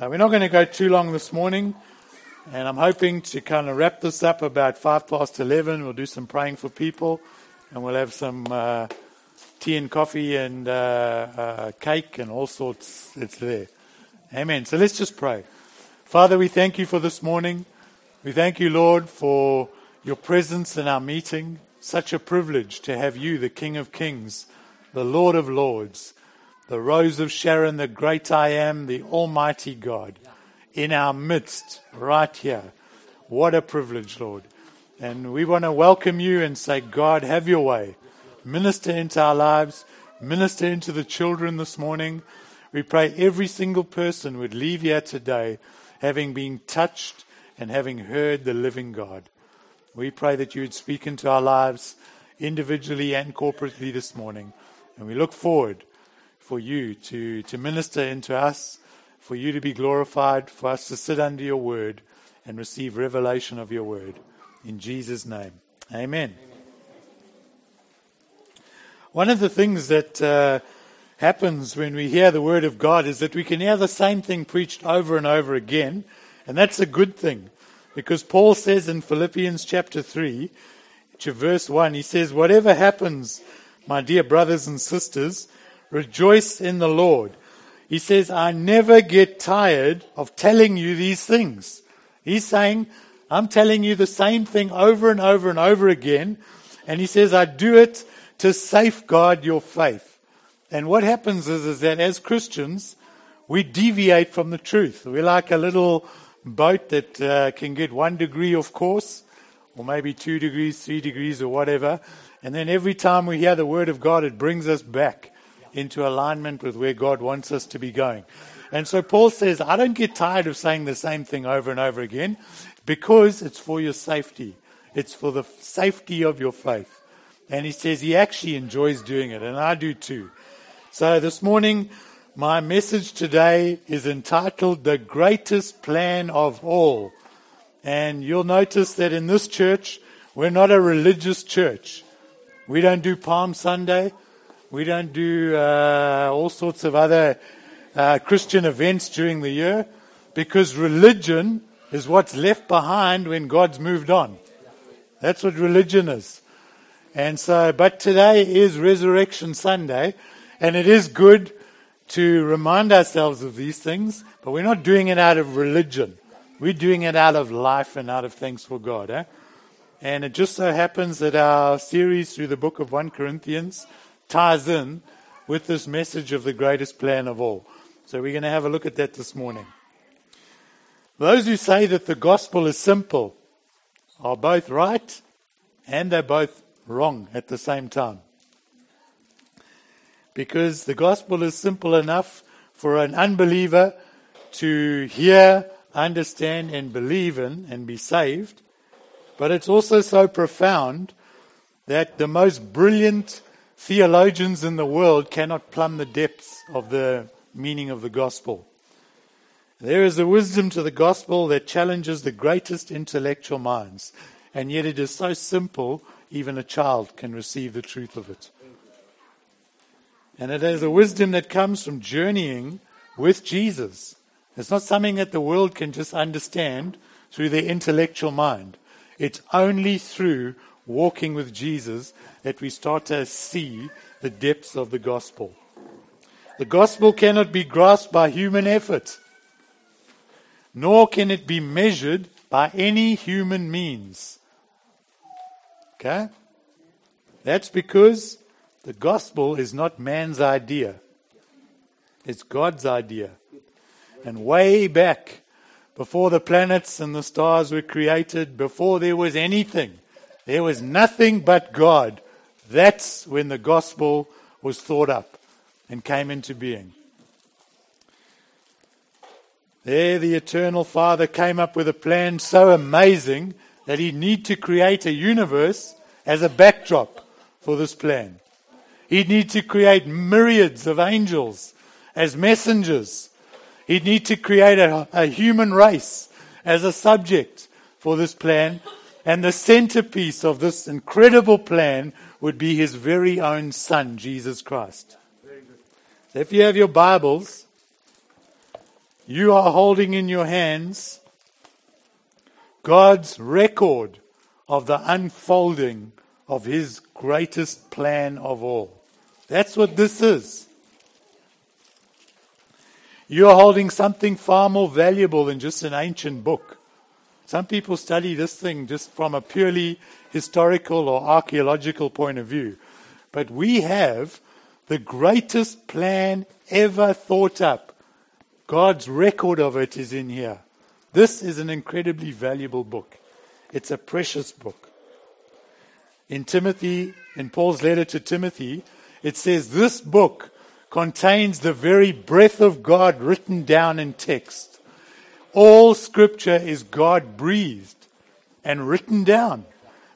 Uh, we're not going to go too long this morning, and I'm hoping to kind of wrap this up about five past eleven. We'll do some praying for people, and we'll have some uh, tea and coffee and uh, uh cake and all sorts. It's there. Amen. So let's just pray. Father, we thank you for this morning. We thank you, Lord, for your presence in our meeting. Such a privilege to have you, the King of Kings, the Lord of Lords, the Rose of Sharon, the great I am, the Almighty God, in our midst, right here. What a privilege, Lord. And we want to welcome you and say, God, have your way. Minister into our lives, minister into the children this morning. We pray every single person would leave here today having been touched and having heard the living God. We pray that you would speak into our lives individually and corporately this morning. And we look forward for you to, to minister into us, for you to be glorified, for us to sit under your word and receive revelation of your word. In Jesus' name. Amen. One of the things that uh, happens when we hear the word of God is that we can hear the same thing preached over and over again, and that's a good thing. Because Paul says in Philippians chapter 3, to verse 1, he says, Whatever happens, my dear brothers and sisters, rejoice in the Lord. He says, I never get tired of telling you these things. He's saying, I'm telling you the same thing over and over and over again. And he says, I do it to safeguard your faith. And what happens is, is that as Christians, we deviate from the truth. We're like a little boat that uh, can get one degree of course, or maybe two degrees, three degrees, or whatever. And then every time we hear the word of God, it brings us back into alignment with where God wants us to be going. And so Paul says, I don't get tired of saying the same thing over and over again because it's for your safety. It's for the safety of your faith. And he says he actually enjoys doing it, and I do too. So this morning, my message today is entitled The Greatest Plan of All. And you'll notice that in this church, we're not a religious church. We don't do Palm Sunday. We don't do uh, all sorts of other uh, Christian events during the year because religion is what's left behind when God's moved on. That's what religion is. And so, but today is Resurrection Sunday, and it is good to remind ourselves of these things, but we're not doing it out of religion. We're doing it out of life and out of thanks for God. Eh? And it just so happens that our series through the book of 1 Corinthians ties in with this message of the greatest plan of all. So we're going to have a look at that this morning. Those who say that the gospel is simple are both right and they're both wrong at the same time because the gospel is simple enough for an unbeliever to hear, understand, and believe in and be saved. But it's also so profound that the most brilliant theologians in the world cannot plumb the depths of the meaning of the gospel. There is a wisdom to the gospel that challenges the greatest intellectual minds, and yet it is so simple, even a child can receive the truth of it. And it is a wisdom that comes from journeying with Jesus. It's not something that the world can just understand through their intellectual mind. It's only through walking with Jesus that we start to see the depths of the gospel. The gospel cannot be grasped by human effort, nor can it be measured by any human means. Okay? That's because the gospel is not man's idea, it's God's idea. And way back, before the planets and the stars were created, before there was anything, there was nothing but God. That's when the gospel was thought up and came into being. There, the eternal Father came up with a plan so amazing that he'd need to create a universe as a backdrop for this plan. He'd need to create myriads of angels as messengers. He'd need to create a, a human race as a subject for this plan. And the centerpiece of this incredible plan would be his very own son, Jesus Christ. So if you have your Bibles, you are holding in your hands God's record of the unfolding of His greatest plan of all. That's what this is. You're holding something far more valuable than just an ancient book. Some people study this thing just from a purely historical or archaeological point of view. But we have the greatest plan ever thought up. God's record of it is in here. This is an incredibly valuable book. It's a precious book. In Timothy, in Paul's letter to Timothy, it says this book contains the very breath of God written down in text. All scripture is God breathed and written down.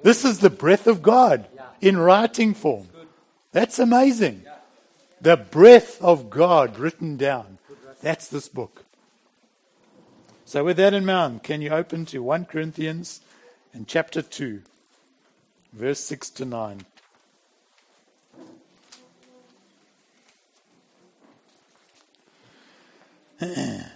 This is the breath of God in writing form. That's amazing. The breath of God written down. That's this book. So, with that in mind, can you open to 1 Corinthians and chapter 2, verse 6 to 9?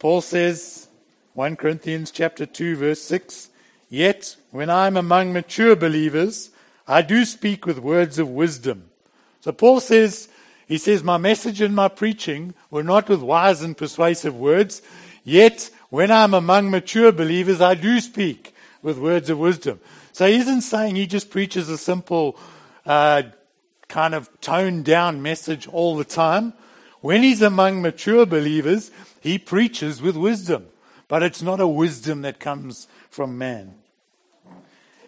Paul says, 1 Corinthians chapter 2 verse 6, Yet when I am among mature believers, I do speak with words of wisdom. So Paul says, he says, my message and my preaching were not with wise and persuasive words, yet when I'm among mature believers, I do speak with words of wisdom. So he isn't saying he just preaches a simple, uh, kind of toned down message all the time. When he's among mature believers, he preaches with wisdom, but it's not a wisdom that comes from man.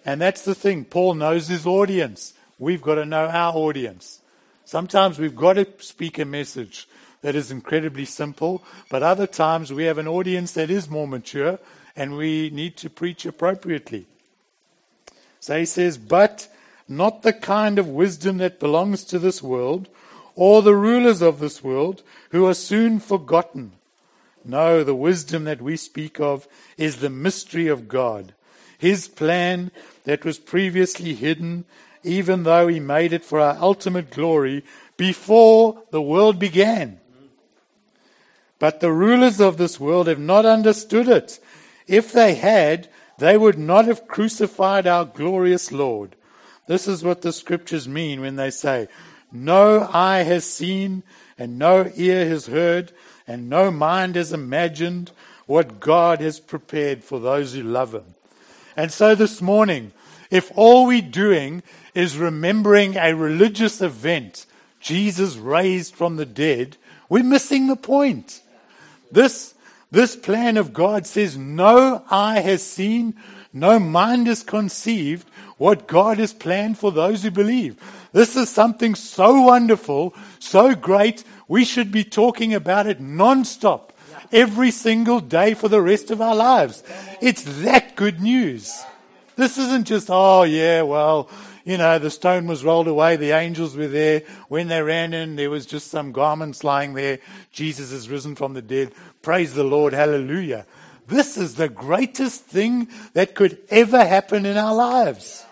And that's the thing. Paul knows his audience. We've got to know our audience. Sometimes we've got to speak a message that is incredibly simple, but other times we have an audience that is more mature and we need to preach appropriately. So he says, but not the kind of wisdom that belongs to this world or the rulers of this world who are soon forgotten. No, the wisdom that we speak of is the mystery of God, His plan that was previously hidden, even though He made it for our ultimate glory before the world began. But the rulers of this world have not understood it. If they had, they would not have crucified our glorious Lord. This is what the scriptures mean when they say, No eye has seen, and no ear has heard, and no mind has imagined what God has prepared for those who love Him. And so this morning, if all we're doing is remembering a religious event, Jesus raised from the dead, we're missing the point. This, this plan of God says no eye has seen, no mind has conceived what God has planned for those who believe. This is something so wonderful, so great, we should be talking about it non-stop every single day for the rest of our lives. It's that good news. This isn't just, oh yeah, well, you know, the stone was rolled away, the angels were there. When they ran in, there was just some garments lying there. Jesus has risen from the dead. Praise the Lord, hallelujah. This is the greatest thing that could ever happen in our lives.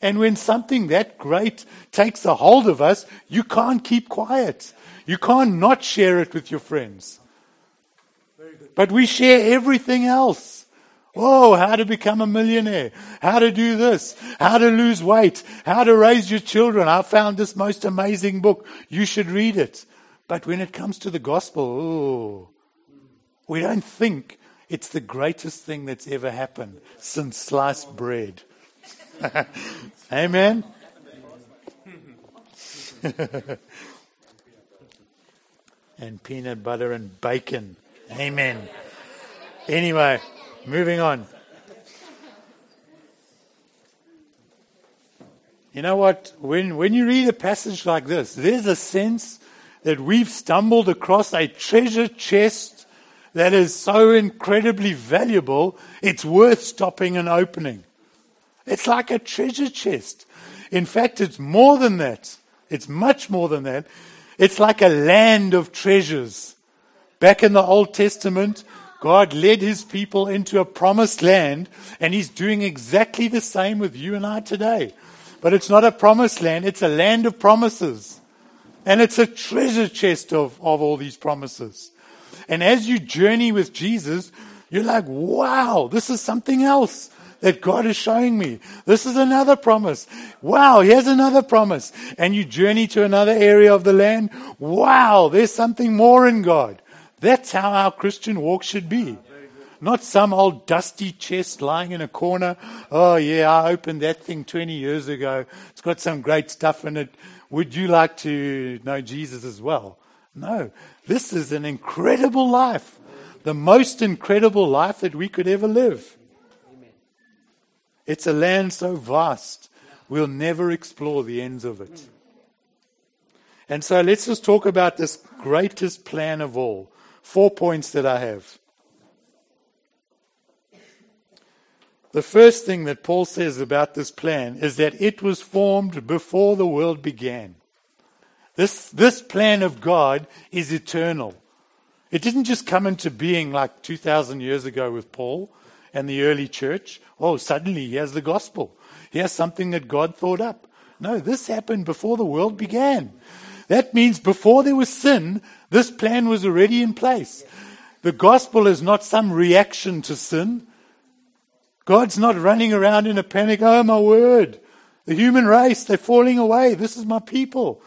And when something that great takes a hold of us, you can't keep quiet. You can't not share it with your friends. But we share everything else. Oh, how to become a millionaire, how to do this, how to lose weight, how to raise your children. I found this most amazing book. You should read it. But when it comes to the gospel, oh, we don't think it's the greatest thing that's ever happened since sliced bread. Amen. and peanut butter and bacon. Amen. Anyway, moving on. You know what? When, when you read a passage like this, there's a sense that we've stumbled across a treasure chest that is so incredibly valuable, it's worth stopping and opening. It's like a treasure chest. In fact, it's more than that. It's much more than that. It's like a land of treasures. Back in the Old Testament, God led his people into a promised land, and he's doing exactly the same with you and I today. But it's not a promised land, it's a land of promises. And it's a treasure chest of, of all these promises. And as you journey with Jesus, you're like, wow, this is something else that God is showing me. This is another promise. Wow, here's another promise. And you journey to another area of the land. Wow, there's something more in God. That's how our Christian walk should be. Not some old dusty chest lying in a corner. Oh, yeah, I opened that thing 20 years ago. It's got some great stuff in it. Would you like to know Jesus as well? No. This is an incredible life. The most incredible life that we could ever live. It's a land so vast, we'll never explore the ends of it. And so let's just talk about this greatest plan of all. Four points that I have. The first thing that Paul says about this plan is that it was formed before the world began. This, this plan of God is eternal. It didn't just come into being like 2,000 years ago with Paul and the early church. Oh, suddenly he has the gospel. He has something that God thought up. No, this happened before the world began. That means before there was sin, this plan was already in place. The gospel is not some reaction to sin. God's not running around in a panic. Oh, my word. The human race, they're falling away. This is my people.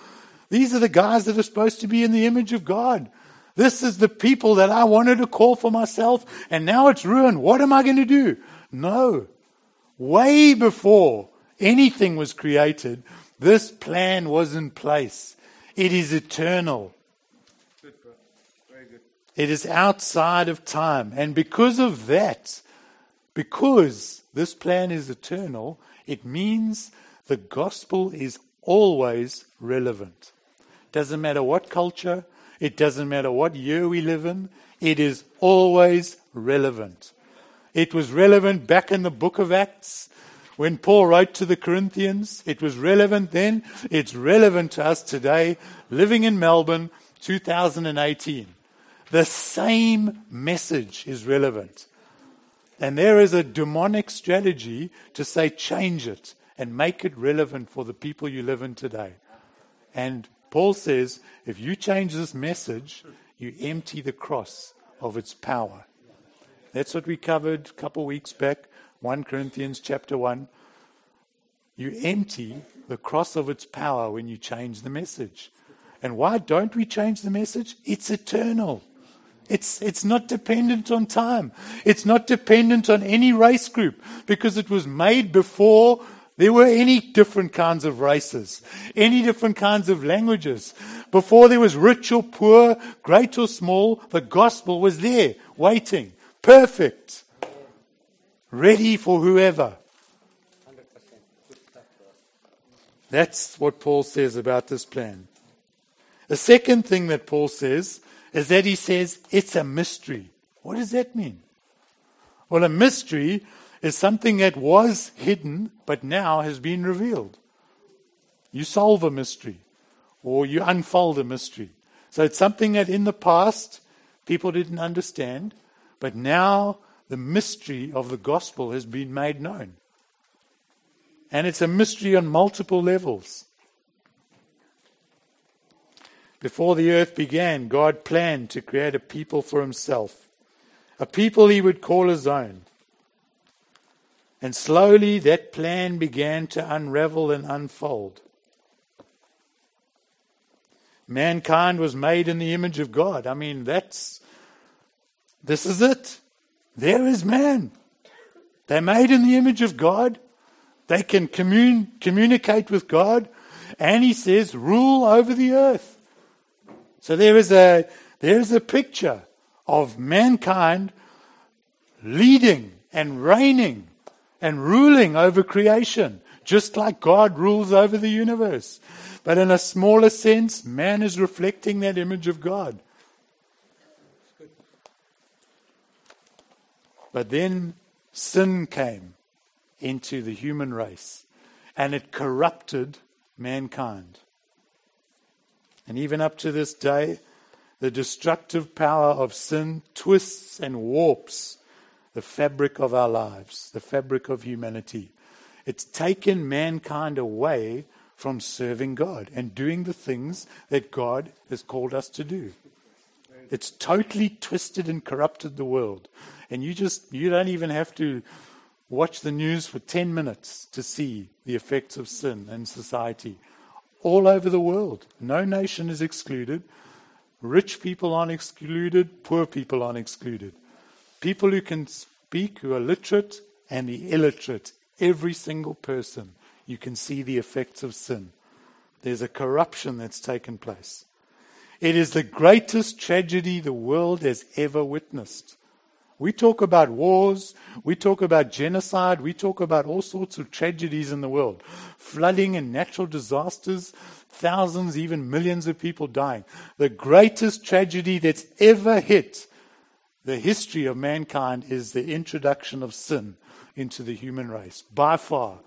These are the guys that are supposed to be in the image of God. This is the people that I wanted to call for myself, and now it's ruined. What am I going to do? No. Way before anything was created, this plan was in place. It is eternal. It is outside of time. And because of that, because this plan is eternal, it means the gospel is always relevant. Doesn't matter what culture, it doesn't matter what year we live in, it is always relevant. It was relevant back in the book of Acts when Paul wrote to the Corinthians. It was relevant then. It's relevant to us today, living in Melbourne, 2018. The same message is relevant. And there is a demonic strategy to say, change it and make it relevant for the people you live in today. And Paul says, if you change this message, you empty the cross of its power. That's what we covered a couple weeks back, 1 Corinthians chapter 1. You empty the cross of its power when you change the message. And why don't we change the message? It's eternal. It's, it's not dependent on time. It's not dependent on any race group because it was made before there were any different kinds of races, any different kinds of languages. Before there was rich or poor, great or small, the gospel was there, waiting, perfect, ready for whoever. That's what Paul says about this plan. The second thing that Paul says is that he says it's a mystery. What does that mean? Well, a mystery is something that was hidden but now has been revealed. You solve a mystery or you unfold a mystery. So it's something that in the past people didn't understand, but now the mystery of the gospel has been made known. And it's a mystery on multiple levels. Before the earth began, God planned to create a people for himself, a people he would call his own. And slowly that plan began to unravel and unfold. Mankind was made in the image of God. I mean, that's, this is it. There is man. They're made in the image of God. They can commun- communicate with God. And he says, rule over the earth. So there is a, there is a picture of mankind leading and reigning and ruling over creation, just like God rules over the universe. But in a smaller sense, man is reflecting that image of God. But then sin came into the human race and it corrupted mankind. And even up to this day, the destructive power of sin twists and warps the fabric of our lives, the fabric of humanity. It's taken mankind away from serving God and doing the things that God has called us to do. It's totally twisted and corrupted the world. And you just, you don't even have to watch the news for 10 minutes to see the effects of sin in society. All over the world. No nation is excluded. Rich people aren't excluded. Poor people aren't excluded. People who can speak, who are literate, and the illiterate. Every single person. You can see the effects of sin. There's a corruption that's taken place. It is the greatest tragedy the world has ever witnessed. We talk about wars, we talk about genocide, we talk about all sorts of tragedies in the world flooding and natural disasters, thousands, even millions of people dying. The greatest tragedy that's ever hit the history of mankind is the introduction of sin into the human race, by far,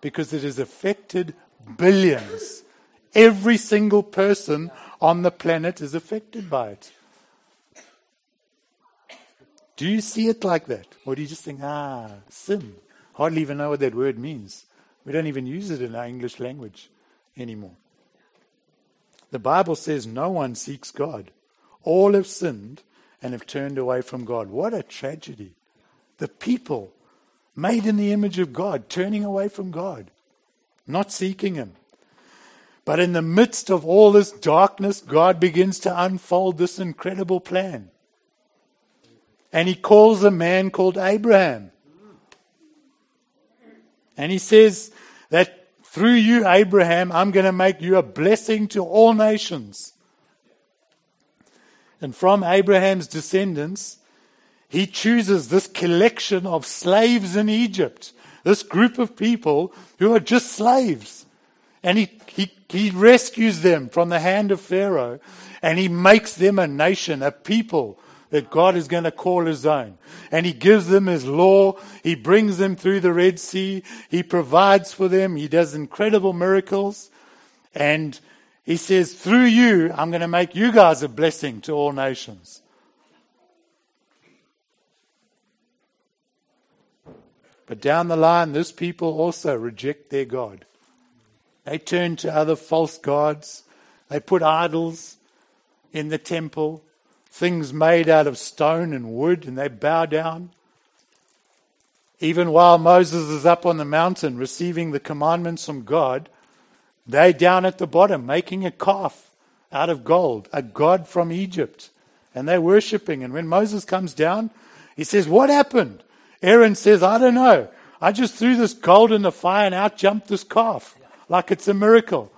because it has affected billions. Every single person on the planet is affected by it. Do you see it like that? Or do you just think, ah, sin? Hardly even know what that word means. We don't even use it in our English language anymore. The Bible says no one seeks God. All have sinned and have turned away from God. What a tragedy. The people made in the image of God turning away from God, not seeking Him. But in the midst of all this darkness, God begins to unfold this incredible plan. And he calls a man called Abraham. And he says that through you, Abraham, I'm going to make you a blessing to all nations. And from Abraham's descendants, he chooses this collection of slaves in Egypt, this group of people who are just slaves. And he, he, he rescues them from the hand of Pharaoh and he makes them a nation, a people that God is going to call his own. And he gives them his law. He brings them through the Red Sea. He provides for them. He does incredible miracles. And he says, through you, I'm going to make you guys a blessing to all nations. But down the line, this people also reject their God. They turn to other false gods. They put idols in the temple things made out of stone and wood, and they bow down. Even while Moses is up on the mountain receiving the commandments from God, they down at the bottom making a calf out of gold, a god from Egypt, and they're worshipping. And when Moses comes down, he says, What happened? Aaron says, I don't know. I just threw this gold in the fire and out jumped this calf like it's a miracle.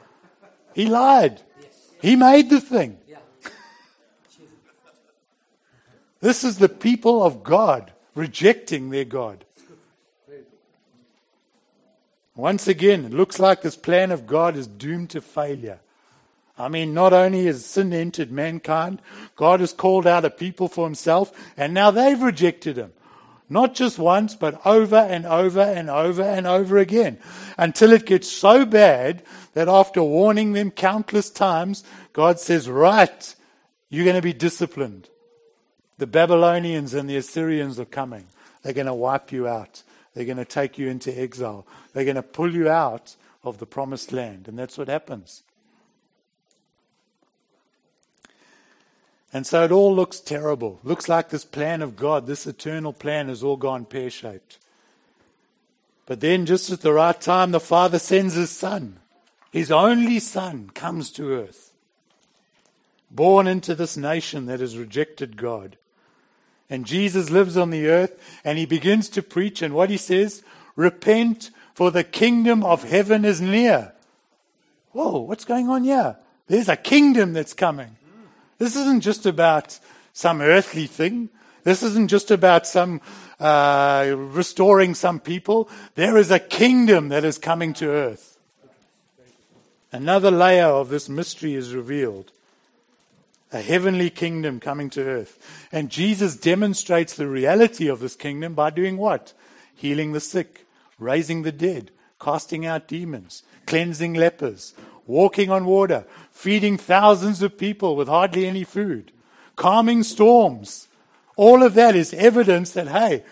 He lied. He made the thing. This is the people of God rejecting their God. Once again, it looks like this plan of God is doomed to failure. I mean, not only has sin entered mankind, God has called out a people for himself, and now they've rejected him. Not just once, but over and over and over and over again. Until it gets so bad that after warning them countless times, God says, Right, you're going to be disciplined. The Babylonians and the Assyrians are coming. They're going to wipe you out. They're going to take you into exile. They're going to pull you out of the promised land. And that's what happens. And so it all looks terrible. Looks like this plan of God, this eternal plan, has all gone pear shaped. But then, just at the right time, the Father sends His Son. His only Son comes to earth, born into this nation that has rejected God. And Jesus lives on the earth and he begins to preach. And what he says, repent for the kingdom of heaven is near. Whoa, what's going on here? There's a kingdom that's coming. This isn't just about some earthly thing. This isn't just about some uh, restoring some people. There is a kingdom that is coming to earth. Another layer of this mystery is revealed a heavenly kingdom coming to earth. And Jesus demonstrates the reality of this kingdom by doing what? Healing the sick, raising the dead, casting out demons, cleansing lepers, walking on water, feeding thousands of people with hardly any food, calming storms. All of that is evidence that, hey,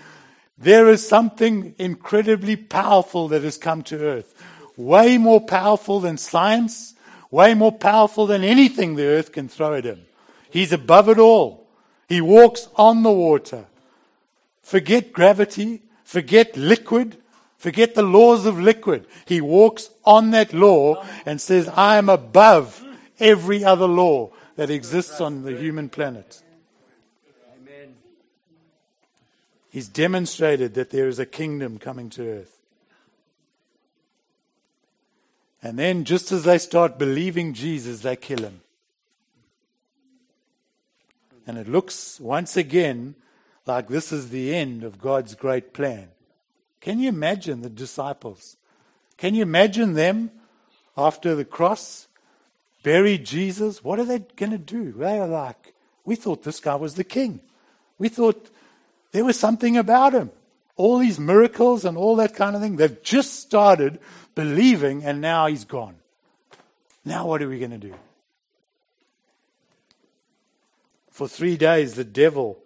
there is something incredibly powerful that has come to earth. Way more powerful than science, way more powerful than anything the earth can throw at him. He's above it all. He walks on the water. Forget gravity, forget liquid, forget the laws of liquid. He walks on that law and says, I am above every other law that exists on the human planet. Amen. He's demonstrated that there is a kingdom coming to earth. And then, just as they start believing Jesus, they kill him. And it looks once again like this is the end of God's great plan. Can you imagine the disciples? Can you imagine them after the cross buried Jesus? What are they going to do? They are like, we thought this guy was the king. We thought there was something about him. All these miracles and all that kind of thing. They've just started believing and now he's gone. Now what are we going to do? For three days, the devil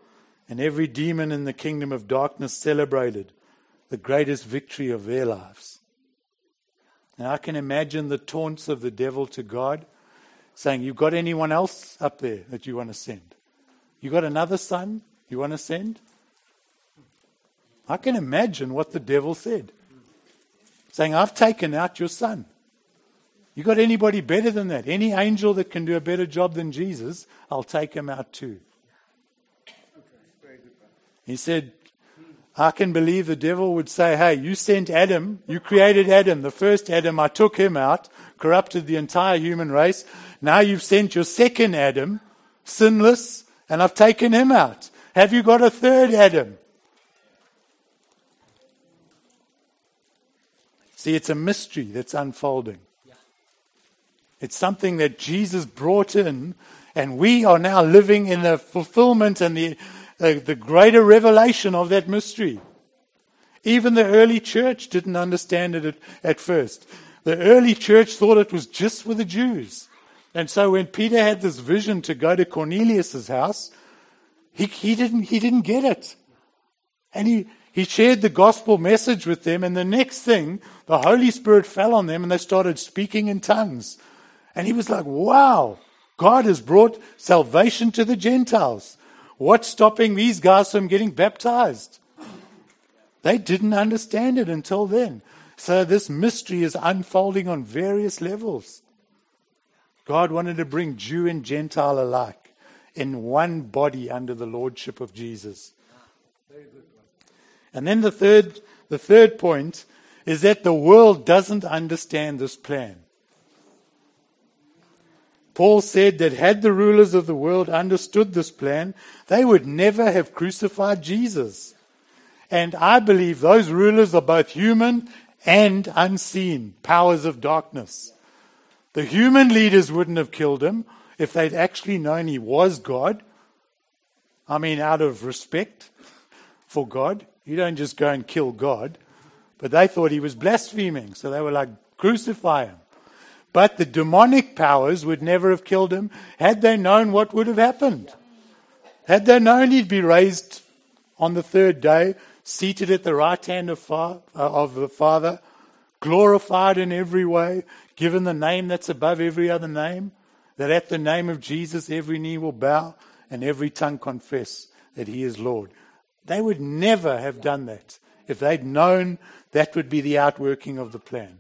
and every demon in the kingdom of darkness celebrated the greatest victory of their lives. Now I can imagine the taunts of the devil to God saying, You've got anyone else up there that you want to send? You got another son you want to send? I can imagine what the devil said. Saying, I've taken out your son. You got anybody better than that? Any angel that can do a better job than Jesus, I'll take him out too. He said, I can believe the devil would say, Hey, you sent Adam, you created Adam, the first Adam, I took him out, corrupted the entire human race. Now you've sent your second Adam, sinless, and I've taken him out. Have you got a third Adam? See, it's a mystery that's unfolding. It's something that Jesus brought in, and we are now living in the fulfillment and the, uh, the greater revelation of that mystery. Even the early church didn't understand it at, at first. The early church thought it was just for the Jews. And so when Peter had this vision to go to Cornelius's house, he, he, didn't, he didn't get it. And he, he shared the gospel message with them, and the next thing, the Holy Spirit fell on them and they started speaking in tongues. And he was like, wow, God has brought salvation to the Gentiles. What's stopping these guys from getting baptized? They didn't understand it until then. So this mystery is unfolding on various levels. God wanted to bring Jew and Gentile alike in one body under the lordship of Jesus. And then the third, the third point is that the world doesn't understand this plan. Paul said that had the rulers of the world understood this plan, they would never have crucified Jesus. And I believe those rulers are both human and unseen powers of darkness. The human leaders wouldn't have killed him if they'd actually known he was God. I mean, out of respect for God. You don't just go and kill God. But they thought he was blaspheming, so they were like, crucify him. But the demonic powers would never have killed him had they known what would have happened. Had they known he'd be raised on the third day, seated at the right hand of, far, uh, of the Father, glorified in every way, given the name that's above every other name, that at the name of Jesus every knee will bow and every tongue confess that he is Lord. They would never have done that if they'd known that would be the outworking of the plan.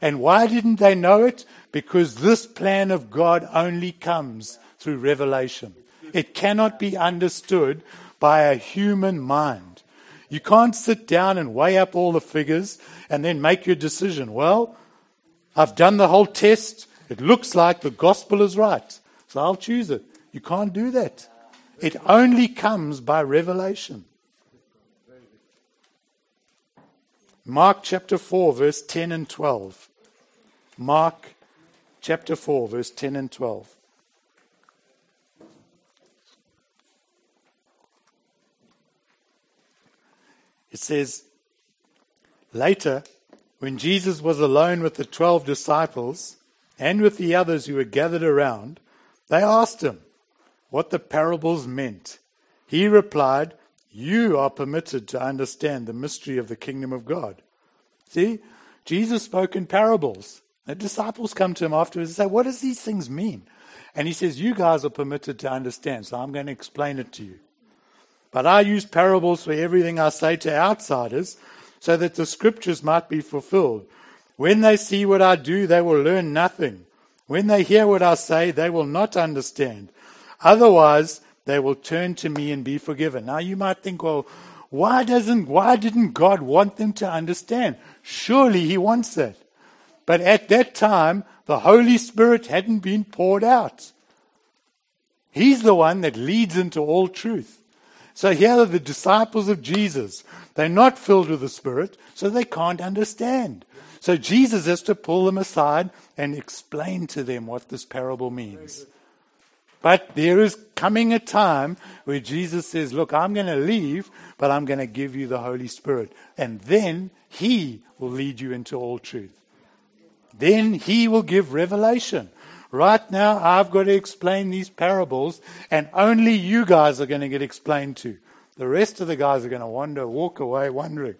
And why didn't they know it? Because this plan of God only comes through revelation. It cannot be understood by a human mind. You can't sit down and weigh up all the figures and then make your decision. Well, I've done the whole test. It looks like the gospel is right. So I'll choose it. You can't do that. It only comes by revelation. Mark chapter 4, verse 10 and 12. Mark chapter 4, verse 10 and 12. It says, Later, when Jesus was alone with the twelve disciples and with the others who were gathered around, they asked him what the parables meant. He replied, you are permitted to understand the mystery of the kingdom of God. See, Jesus spoke in parables. The disciples come to him afterwards and say, What does these things mean? And he says, You guys are permitted to understand, so I'm going to explain it to you. But I use parables for everything I say to outsiders so that the scriptures might be fulfilled. When they see what I do, they will learn nothing. When they hear what I say, they will not understand. Otherwise, they will turn to me and be forgiven. Now you might think, well, why doesn't, why didn't God want them to understand? Surely He wants that. But at that time, the Holy Spirit hadn't been poured out. He's the one that leads into all truth. So here are the disciples of Jesus. They're not filled with the Spirit, so they can't understand. So Jesus has to pull them aside and explain to them what this parable means. But there is coming a time where Jesus says, Look, I'm going to leave, but I'm going to give you the Holy Spirit. And then He will lead you into all truth. Then He will give revelation. Right now, I've got to explain these parables, and only you guys are going to get explained to. The rest of the guys are going to wander, walk away wondering,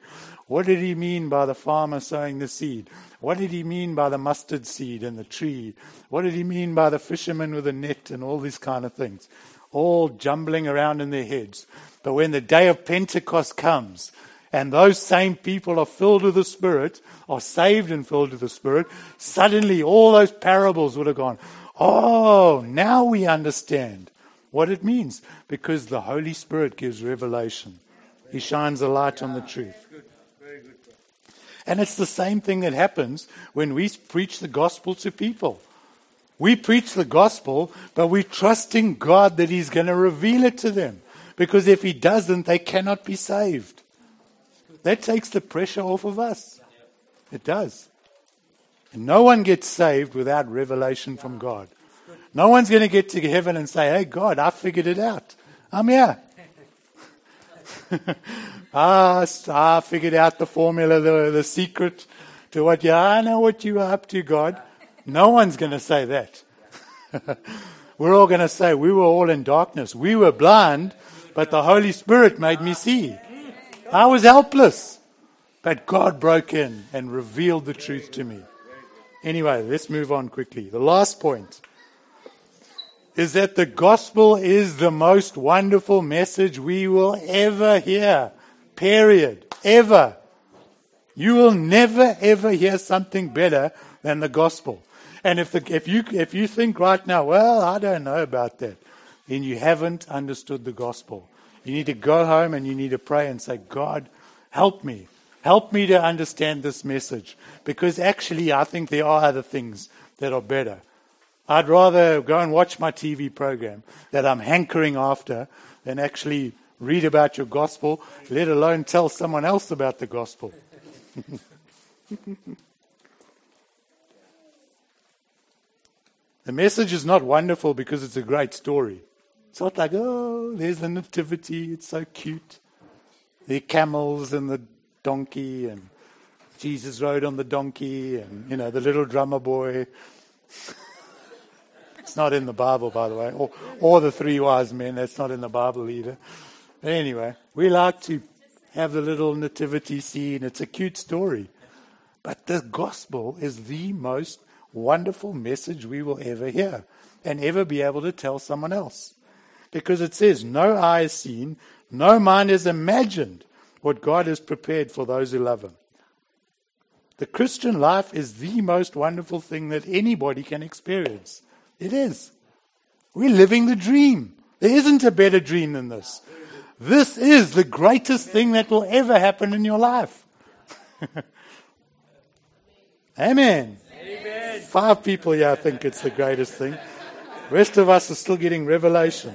what did he mean by the farmer sowing the seed? What did he mean by the mustard seed and the tree? What did he mean by the fisherman with a net and all these kind of things? All jumbling around in their heads. But when the day of Pentecost comes, and those same people are filled with the Spirit, are saved and filled with the Spirit, suddenly all those parables would have gone, Oh, now we understand what it means because the Holy Spirit gives revelation. He shines a light on the truth. And it's the same thing that happens when we preach the gospel to people. We preach the gospel, but we're trusting God that He's going to reveal it to them. Because if He doesn't, they cannot be saved. That takes the pressure off of us. It does. And no one gets saved without revelation from God. No one's going to get to heaven and say, Hey, God, I figured it out. I'm here. ah, I figured out the formula, the, the secret to what, you I know what you are up to, God. No one's going to say that. we're all going to say, we were all in darkness. We were blind, but the Holy Spirit made me see. I was helpless, but God broke in and revealed the truth to me. Anyway, let's move on quickly. The last point is that the gospel is the most wonderful message we will ever hear. Period. Ever. You will never ever hear something better than the gospel. And if, the, if, you, if you think right now, well, I don't know about that, then you haven't understood the gospel. You need to go home and you need to pray and say, God, help me. Help me to understand this message. Because actually, I think there are other things that are better. I'd rather go and watch my TV program that I'm hankering after than actually read about your gospel, let alone tell someone else about the gospel. the message is not wonderful because it's a great story. It's not like, oh, there's the nativity, it's so cute. The camels and the donkey, and Jesus rode on the donkey, and, you know, the little drummer boy. it's not in the Bible, by the way. Or, or the three wise men, that's not in the Bible either. But anyway, we like to have the little nativity scene. It's a cute story. But the gospel is the most wonderful message we will ever hear and ever be able to tell someone else. Because it says, No eye has seen, no mind has imagined what God has prepared for those who love Him. The Christian life is the most wonderful thing that anybody can experience. It is. We're living the dream. There isn't a better dream than this. This is the greatest thing that will ever happen in your life. Amen. Amen. Five people here think it's the greatest thing. rest of us are still getting revelation.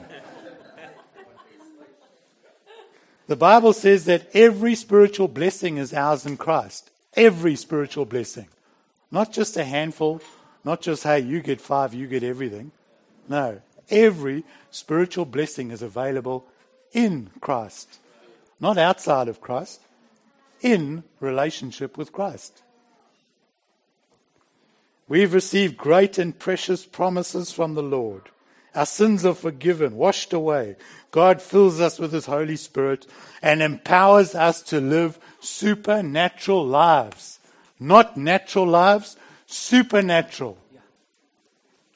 The Bible says that every spiritual blessing is ours in Christ. Every spiritual blessing. Not just a handful, not just, hey, you get five, you get everything. No, every spiritual blessing is available in Christ, not outside of Christ, in relationship with Christ. We've received great and precious promises from the Lord. Our sins are forgiven, washed away. God fills us with His Holy Spirit and empowers us to live supernatural lives. Not natural lives, supernatural.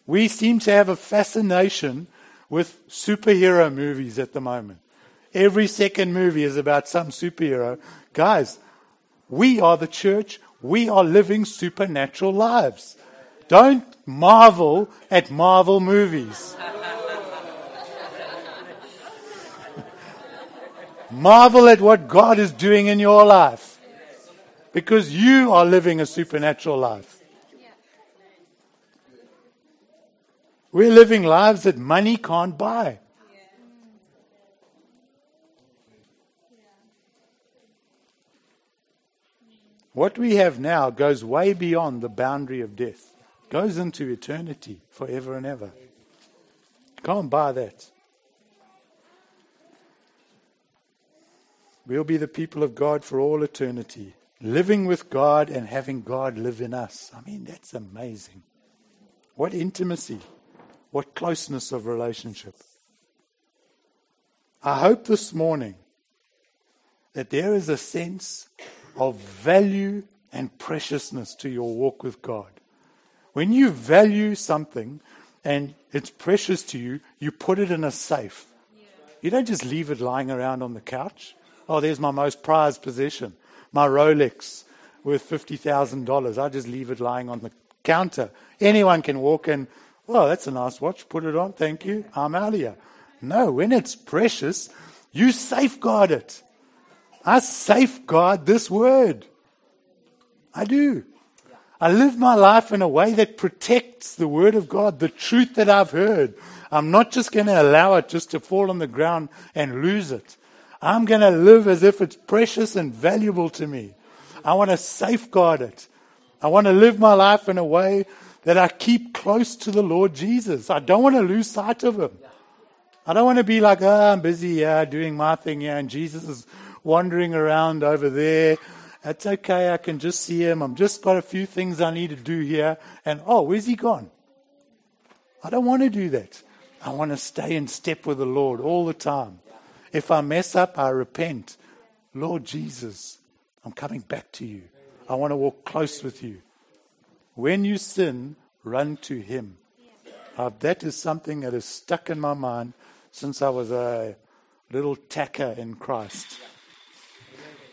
We seem to have a fascination with superhero movies at the moment. Every second movie is about some superhero. Guys, we are the church. We are living supernatural lives. Don't marvel at Marvel movies. marvel at what God is doing in your life. Because you are living a supernatural life. We're living lives that money can't buy. What we have now goes way beyond the boundary of death, goes into eternity forever and ever. Can't buy that. We'll be the people of God for all eternity, living with God and having God live in us. I mean, that's amazing. What intimacy, what closeness of relationship. I hope this morning that there is a sense of value and preciousness to your walk with God. When you value something and it's precious to you, you put it in a safe. You don't just leave it lying around on the couch. Oh, there's my most prized possession, my Rolex worth $50,000. I just leave it lying on the counter. Anyone can walk in, well, that's a nice watch, put it on, thank you, I'm out of here. No, when it's precious, you safeguard it. I safeguard this word. I do. I live my life in a way that protects the word of God, the truth that I've heard. I'm not just going to allow it just to fall on the ground and lose it. I'm going to live as if it's precious and valuable to me. I want to safeguard it. I want to live my life in a way that I keep close to the Lord Jesus. I don't want to lose sight of him. I don't want to be like, oh, I'm busy yeah, doing my thing here, and Jesus is wandering around over there. It's okay, I can just see him. I've just got a few things I need to do here. And oh, where's he gone? I don't want to do that. I want to stay in step with the Lord all the time. If I mess up, I repent. Lord Jesus, I'm coming back to you. I want to walk close with you. When you sin, run to Him. Uh, that is something that is stuck in my mind since I was a little tacker in Christ.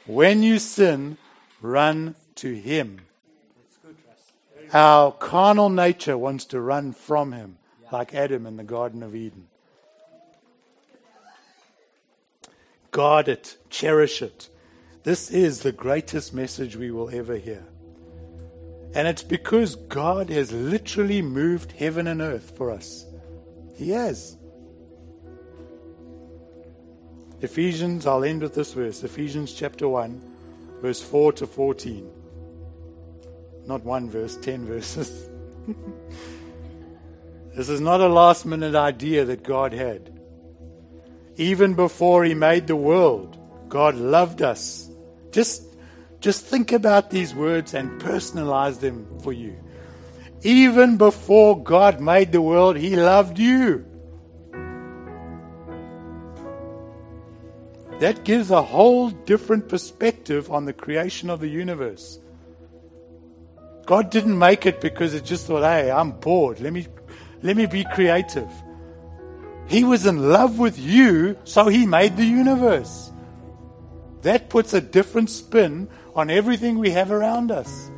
When you sin, run to Him. Our carnal nature wants to run from Him, like Adam in the Garden of Eden. Guard it, cherish it. This is the greatest message we will ever hear. And it's because God has literally moved heaven and earth for us. He has. Ephesians, I'll end with this verse Ephesians chapter 1, verse 4 to 14. Not one verse, 10 verses. this is not a last minute idea that God had. Even before He made the world, God loved us. Just, just think about these words and personalize them for you. Even before God made the world, He loved you. That gives a whole different perspective on the creation of the universe. God didn't make it because it just thought, hey, I'm bored. Let me, let me be creative. He was in love with you, so he made the universe. That puts a different spin on everything we have around us.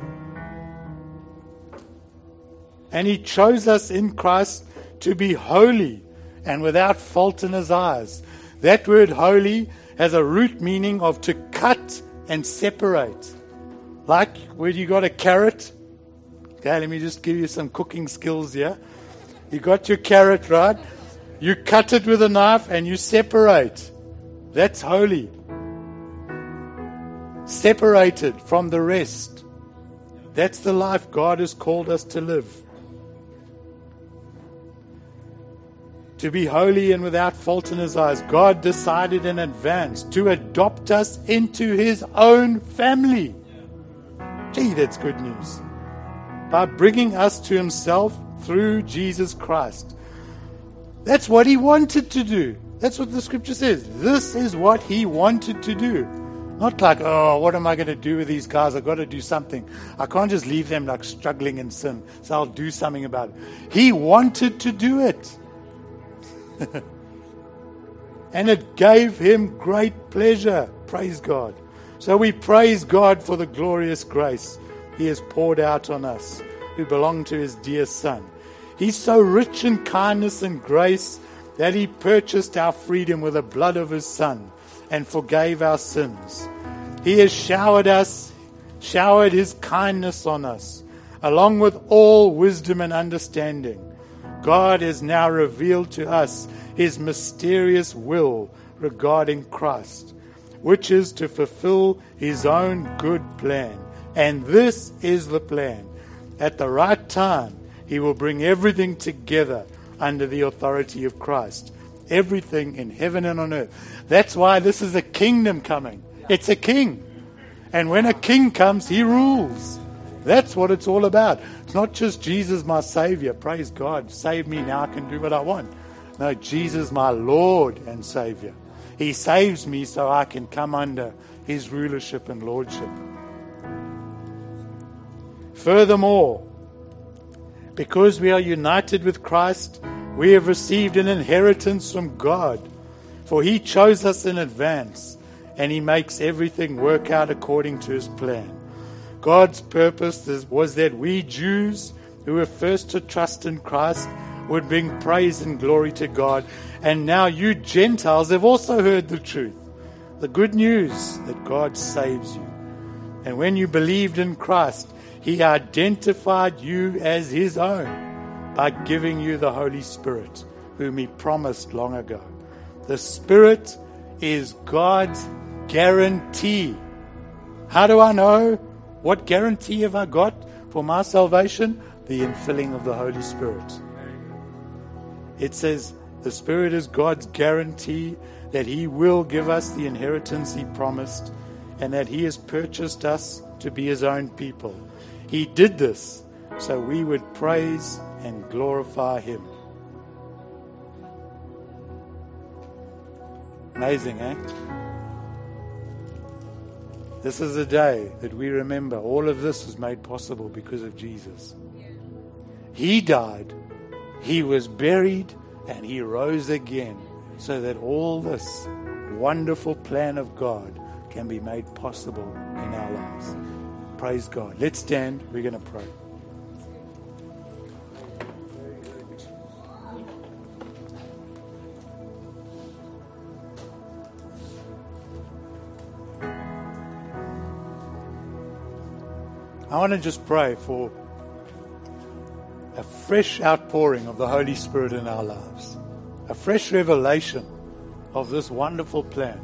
And he chose us in Christ to be holy and without fault in his eyes. That word holy has a root meaning of to cut and separate. Like where you got a carrot. Okay, let me just give you some cooking skills here. You got your carrot, right? You cut it with a knife and you separate. That's holy. Separated from the rest. That's the life God has called us to live. To be holy and without fault in his eyes, God decided in advance to adopt us into his own family. Gee, that's good news. By bringing us to himself through Jesus Christ. That's what he wanted to do. That's what the scripture says. This is what he wanted to do. Not like, oh, what am I going to do with these guys? I've got to do something. I can't just leave them like struggling in sin. So I'll do something about it. He wanted to do it. and it gave him great pleasure. Praise God. So we praise God for the glorious grace he has poured out on us who belong to his dear Son. He's so rich in kindness and grace that he purchased our freedom with the blood of his Son and forgave our sins. He has showered us, showered his kindness on us, along with all wisdom and understanding. God has now revealed to us his mysterious will regarding Christ, which is to fulfill his own good plan. And this is the plan. At the right time, he will bring everything together under the authority of Christ. Everything in heaven and on earth. That's why this is a kingdom coming. It's a king. And when a king comes, he rules. That's what it's all about. Not just Jesus, my Savior. Praise God. Save me now. I can do what I want. No, Jesus, my Lord and Savior. He saves me so I can come under his rulership and lordship. Furthermore, because we are united with Christ, we have received an inheritance from God. For he chose us in advance, and he makes everything work out according to his plan. God's purpose was that we Jews, who were first to trust in Christ, would bring praise and glory to God. And now you Gentiles have also heard the truth, the good news that God saves you. And when you believed in Christ, he identified you as his own by giving you the Holy Spirit, whom he promised long ago. The Spirit is God's guarantee. How do I know? What guarantee have I got for my salvation? The infilling of the Holy Spirit. It says the Spirit is God's guarantee that He will give us the inheritance He promised and that He has purchased us to be His own people. He did this so we would praise and glorify Him. Amazing, eh? This is a day that we remember all of this was made possible because of Jesus. He died, He was buried, and He rose again so that all this wonderful plan of God can be made possible in our lives. Praise God. Let's stand. We're going to pray. I want to just pray for a fresh outpouring of the Holy Spirit in our lives, a fresh revelation of this wonderful plan.